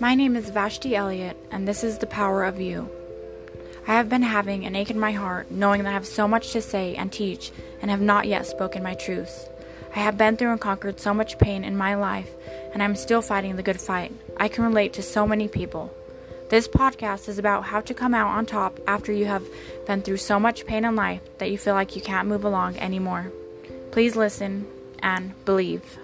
My name is Vashti Elliott, and this is The Power of You. I have been having an ache in my heart, knowing that I have so much to say and teach and have not yet spoken my truths. I have been through and conquered so much pain in my life, and I'm still fighting the good fight. I can relate to so many people. This podcast is about how to come out on top after you have been through so much pain in life that you feel like you can't move along anymore. Please listen and believe.